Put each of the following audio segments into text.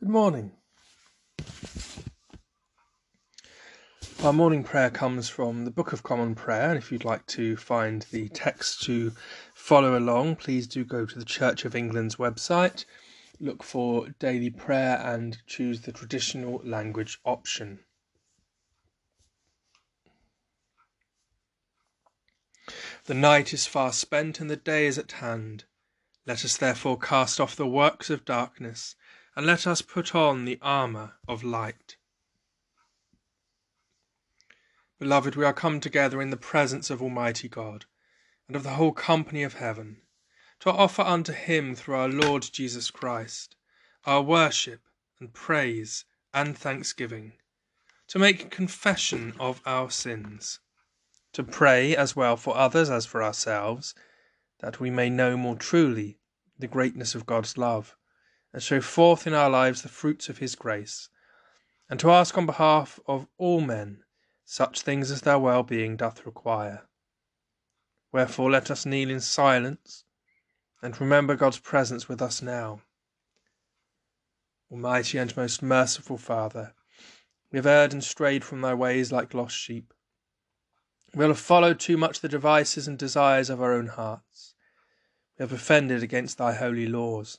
Good morning. Our morning prayer comes from the Book of Common Prayer, and if you'd like to find the text to follow along, please do go to the Church of England's website, look for daily prayer, and choose the traditional language option. The night is far spent and the day is at hand. Let us therefore cast off the works of darkness and let us put on the armour of light. Beloved, we are come together in the presence of Almighty God and of the whole company of heaven to offer unto Him through our Lord Jesus Christ our worship and praise and thanksgiving, to make confession of our sins, to pray as well for others as for ourselves, that we may know more truly the greatness of God's love and show forth in our lives the fruits of his grace, and to ask on behalf of all men such things as their well being doth require. Wherefore let us kneel in silence and remember God's presence with us now. Almighty and most merciful Father, we have erred and strayed from thy ways like lost sheep. We have followed too much the devices and desires of our own hearts. We have offended against thy holy laws.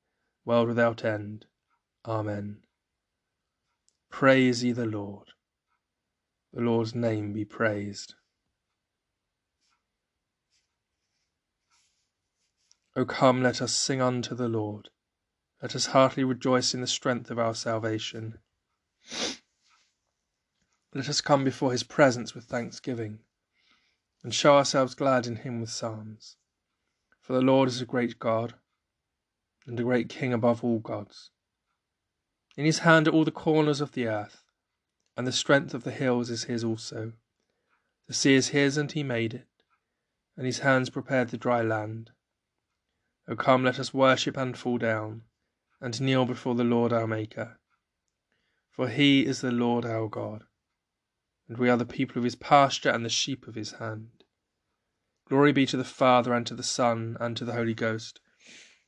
world without end. Amen. Praise ye the Lord. The Lord's name be praised. O come, let us sing unto the Lord. Let us heartily rejoice in the strength of our salvation. Let us come before his presence with thanksgiving, and show ourselves glad in him with psalms. For the Lord is a great God and a great king above all gods. In his hand are all the corners of the earth, and the strength of the hills is his also. The sea is his, and he made it, and his hands prepared the dry land. O come, let us worship and fall down, and kneel before the Lord our Maker. For he is the Lord our God, and we are the people of his pasture and the sheep of his hand. Glory be to the Father, and to the Son, and to the Holy Ghost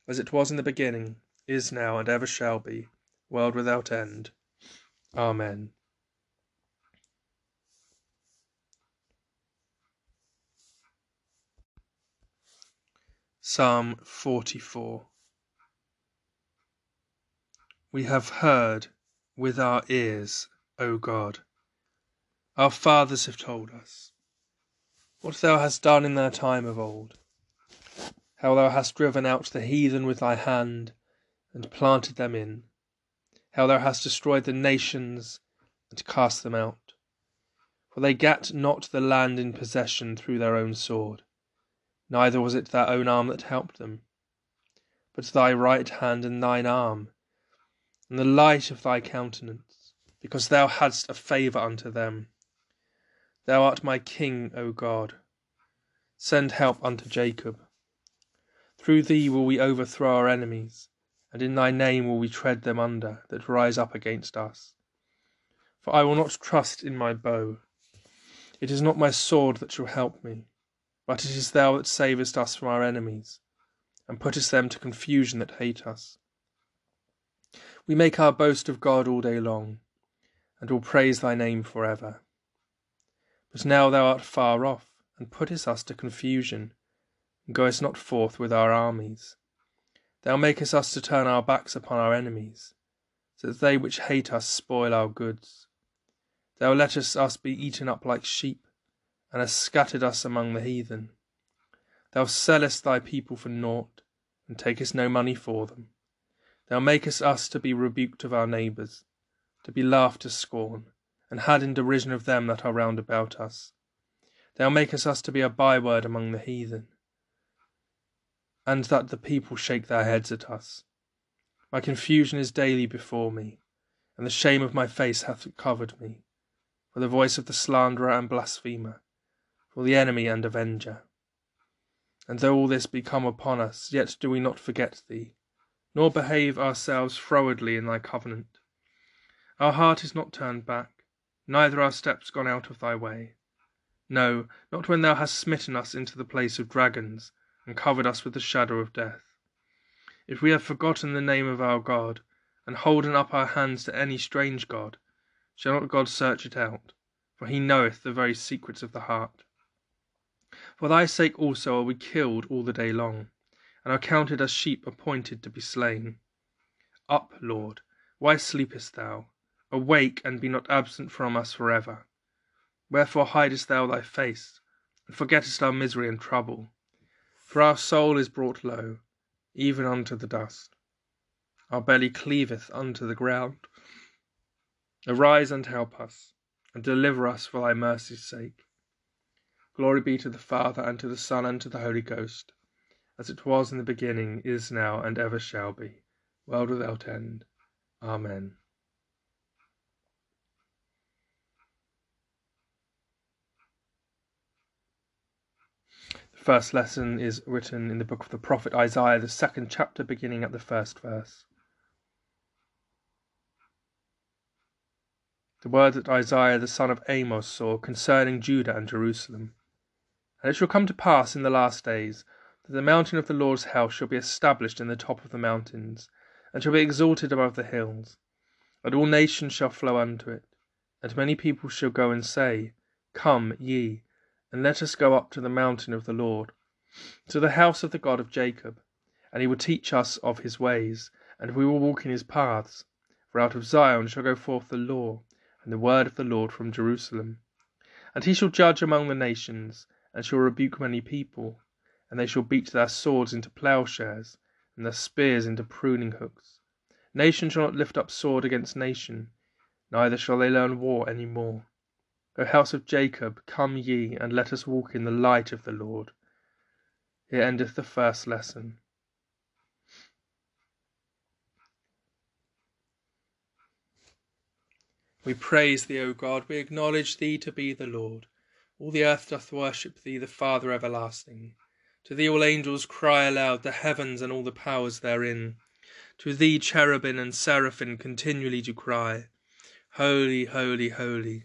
as it was in the beginning, is now, and ever shall be, world without end. Amen. Psalm 44 We have heard with our ears, O God. Our fathers have told us what thou hast done in their time of old, how thou hast driven out the heathen with thy hand and planted them in, how thou hast destroyed the nations and cast them out. For they gat not the land in possession through their own sword, neither was it their own arm that helped them, but thy right hand and thine arm, and the light of thy countenance, because thou hadst a favour unto them. Thou art my King, O God. Send help unto Jacob. Through thee will we overthrow our enemies, and in thy name will we tread them under that rise up against us. For I will not trust in my bow. It is not my sword that shall help me, but it is thou that savest us from our enemies, and puttest them to confusion that hate us. We make our boast of God all day long, and will praise thy name for ever. But now thou art far off, and puttest us to confusion, goest not forth with our armies. Thou makest us to turn our backs upon our enemies, so that they which hate us spoil our goods. Thou lettest us be eaten up like sheep, and hast scattered us among the heathen. Thou sellest thy people for naught, and takest no money for them. Thou makest us to be rebuked of our neighbours, to be laughed to scorn and had in derision of them that are round about us. Thou makest us to be a byword among the heathen, and that the people shake their heads at us. My confusion is daily before me, and the shame of my face hath covered me, for the voice of the slanderer and blasphemer, for the enemy and avenger. And though all this be come upon us, yet do we not forget thee, nor behave ourselves frowardly in thy covenant. Our heart is not turned back, neither our steps gone out of thy way. No, not when thou hast smitten us into the place of dragons, and covered us with the shadow of death. If we have forgotten the name of our God, and holden up our hands to any strange God, shall not God search it out? For he knoweth the very secrets of the heart. For thy sake also are we killed all the day long, and are counted as sheep appointed to be slain. Up, Lord, why sleepest thou? Awake, and be not absent from us for ever. Wherefore hidest thou thy face, and forgettest our misery and trouble? For our soul is brought low, even unto the dust. Our belly cleaveth unto the ground. Arise and help us, and deliver us for thy mercy's sake. Glory be to the Father, and to the Son, and to the Holy Ghost, as it was in the beginning, is now, and ever shall be, world without end. Amen. First lesson is written in the book of the prophet Isaiah, the second chapter, beginning at the first verse. The word that Isaiah the son of Amos saw concerning Judah and Jerusalem. And it shall come to pass in the last days that the mountain of the Lord's house shall be established in the top of the mountains, and shall be exalted above the hills, and all nations shall flow unto it, and many people shall go and say, Come ye and let us go up to the mountain of the Lord, to the house of the God of Jacob, and he will teach us of his ways, and we will walk in his paths. For out of Zion shall go forth the law, and the word of the Lord from Jerusalem. And he shall judge among the nations, and shall rebuke many people, and they shall beat their swords into plowshares, and their spears into pruning hooks. Nation shall not lift up sword against nation, neither shall they learn war any more. O house of Jacob, come ye, and let us walk in the light of the Lord. Here endeth the first lesson. We praise thee, O God, we acknowledge thee to be the Lord. All the earth doth worship thee, the Father everlasting. To thee all angels cry aloud, the heavens and all the powers therein. To thee cherubim and seraphim continually do cry, Holy, holy, holy.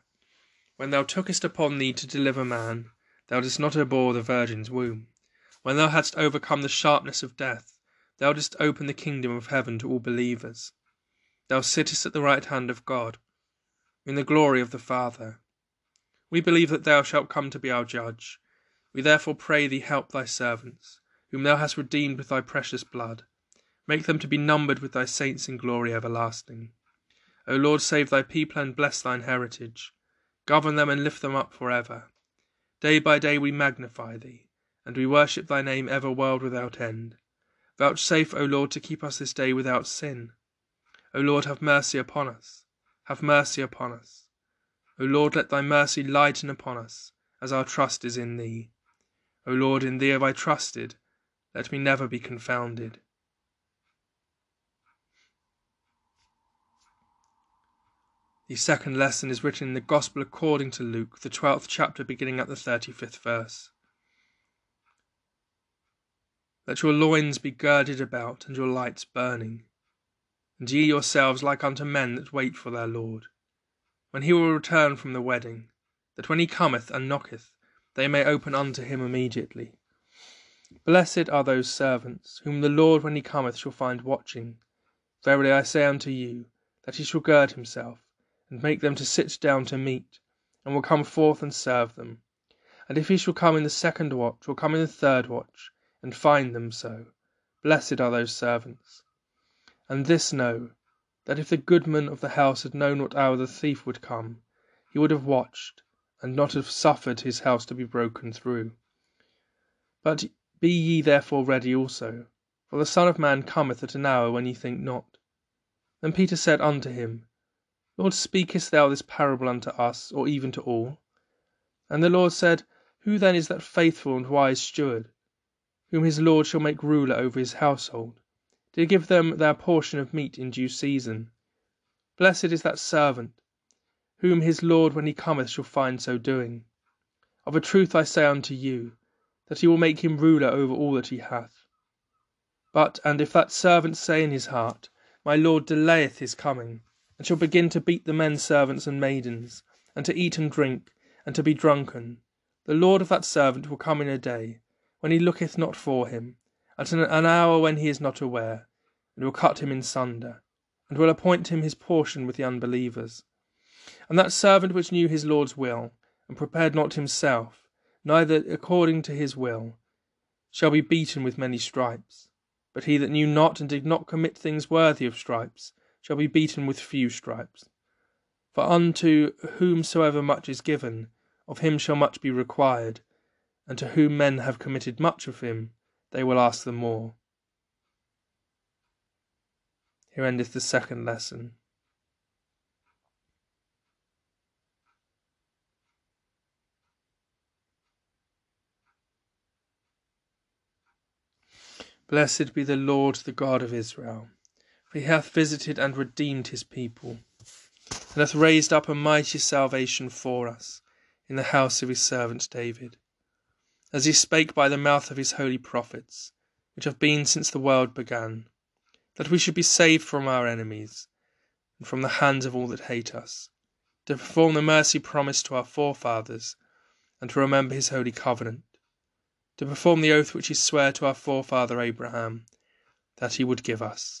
When thou tookest upon thee to deliver man, thou didst not abhor the Virgin's womb. When thou hadst overcome the sharpness of death, thou didst open the kingdom of heaven to all believers. Thou sittest at the right hand of God, in the glory of the Father. We believe that thou shalt come to be our judge. We therefore pray thee help thy servants, whom thou hast redeemed with thy precious blood. Make them to be numbered with thy saints in glory everlasting. O Lord, save thy people and bless thine heritage. Govern them and lift them up for ever. Day by day we magnify thee, and we worship thy name ever world without end. Vouchsafe, O Lord, to keep us this day without sin. O Lord, have mercy upon us. Have mercy upon us. O Lord, let thy mercy lighten upon us, as our trust is in thee. O Lord, in thee have I trusted. Let me never be confounded. The second lesson is written in the Gospel according to Luke, the twelfth chapter, beginning at the thirty fifth verse. Let your loins be girded about, and your lights burning. And ye yourselves like unto men that wait for their Lord, when he will return from the wedding, that when he cometh and knocketh, they may open unto him immediately. Blessed are those servants, whom the Lord when he cometh shall find watching. Verily I say unto you, that he shall gird himself, and make them to sit down to meat, and will come forth and serve them. And if he shall come in the second watch, or come in the third watch, and find them so. Blessed are those servants. And this know, that if the goodman of the house had known what hour the thief would come, he would have watched, and not have suffered his house to be broken through. But be ye therefore ready also, for the Son of Man cometh at an hour when ye think not. Then Peter said unto him, Lord, speakest thou this parable unto us, or even to all? And the Lord said, Who then is that faithful and wise steward? whom his lord shall make ruler over his household, to give them their portion of meat in due season. Blessed is that servant, whom his lord when he cometh shall find so doing. Of a truth I say unto you, that he will make him ruler over all that he hath. But, and if that servant say in his heart, My lord delayeth his coming, and shall begin to beat the men servants and maidens, and to eat and drink, and to be drunken, the lord of that servant will come in a day, when he looketh not for him, at an hour when he is not aware, and will cut him in sunder, and will appoint him his portion with the unbelievers. And that servant which knew his Lord's will, and prepared not himself, neither according to his will, shall be beaten with many stripes. But he that knew not and did not commit things worthy of stripes shall be beaten with few stripes. For unto whomsoever much is given, of him shall much be required and to whom men have committed much of him, they will ask the more. Here endeth the second lesson. Blessed be the Lord, the God of Israel, for he hath visited and redeemed his people, and hath raised up a mighty salvation for us in the house of his servant David as he spake by the mouth of his holy prophets, which have been since the world began, that we should be saved from our enemies, and from the hands of all that hate us, to perform the mercy promised to our forefathers, and to remember his holy covenant, to perform the oath which he sware to our forefather Abraham, that he would give us,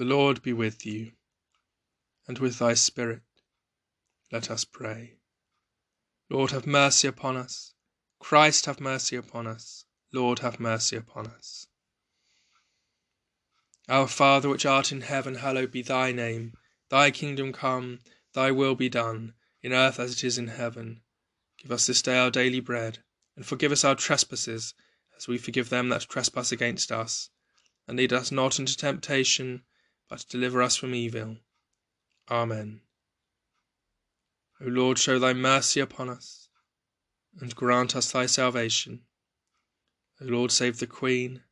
The Lord be with you, and with thy spirit. Let us pray. Lord, have mercy upon us. Christ, have mercy upon us. Lord, have mercy upon us. Our Father which art in heaven, hallowed be thy name. Thy kingdom come, thy will be done, in earth as it is in heaven. Give us this day our daily bread, and forgive us our trespasses, as we forgive them that trespass against us. And lead us not into temptation, but deliver us from evil. Amen. O Lord, show thy mercy upon us, and grant us thy salvation. O Lord, save the Queen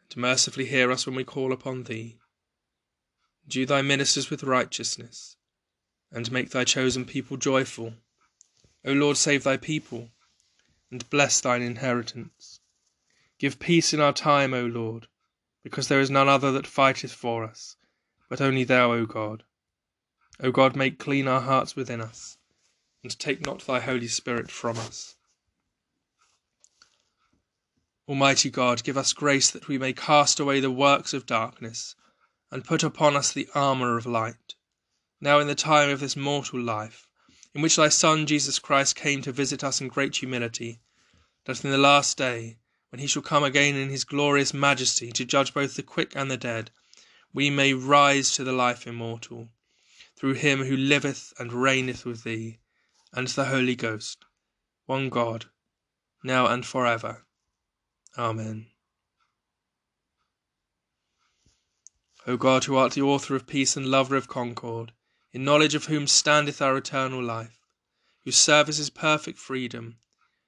and mercifully hear us when we call upon thee. Do thy ministers with righteousness, and make thy chosen people joyful. O Lord, save thy people, and bless thine inheritance. Give peace in our time, O Lord, because there is none other that fighteth for us, but only thou, O God. O God, make clean our hearts within us, and take not thy Holy Spirit from us. Almighty God, give us grace that we may cast away the works of darkness, and put upon us the armour of light. Now, in the time of this mortal life, in which thy Son Jesus Christ came to visit us in great humility, that in the last day, when he shall come again in his glorious majesty to judge both the quick and the dead, we may rise to the life immortal, through him who liveth and reigneth with thee, and the Holy Ghost, one God, now and for ever. Amen. O God, who art the author of peace and lover of concord, in knowledge of whom standeth our eternal life, whose service is perfect freedom,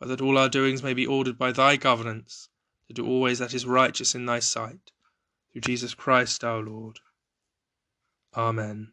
but that all our doings may be ordered by thy governance, to do always that is righteous in thy sight. Through Jesus Christ our Lord. Amen.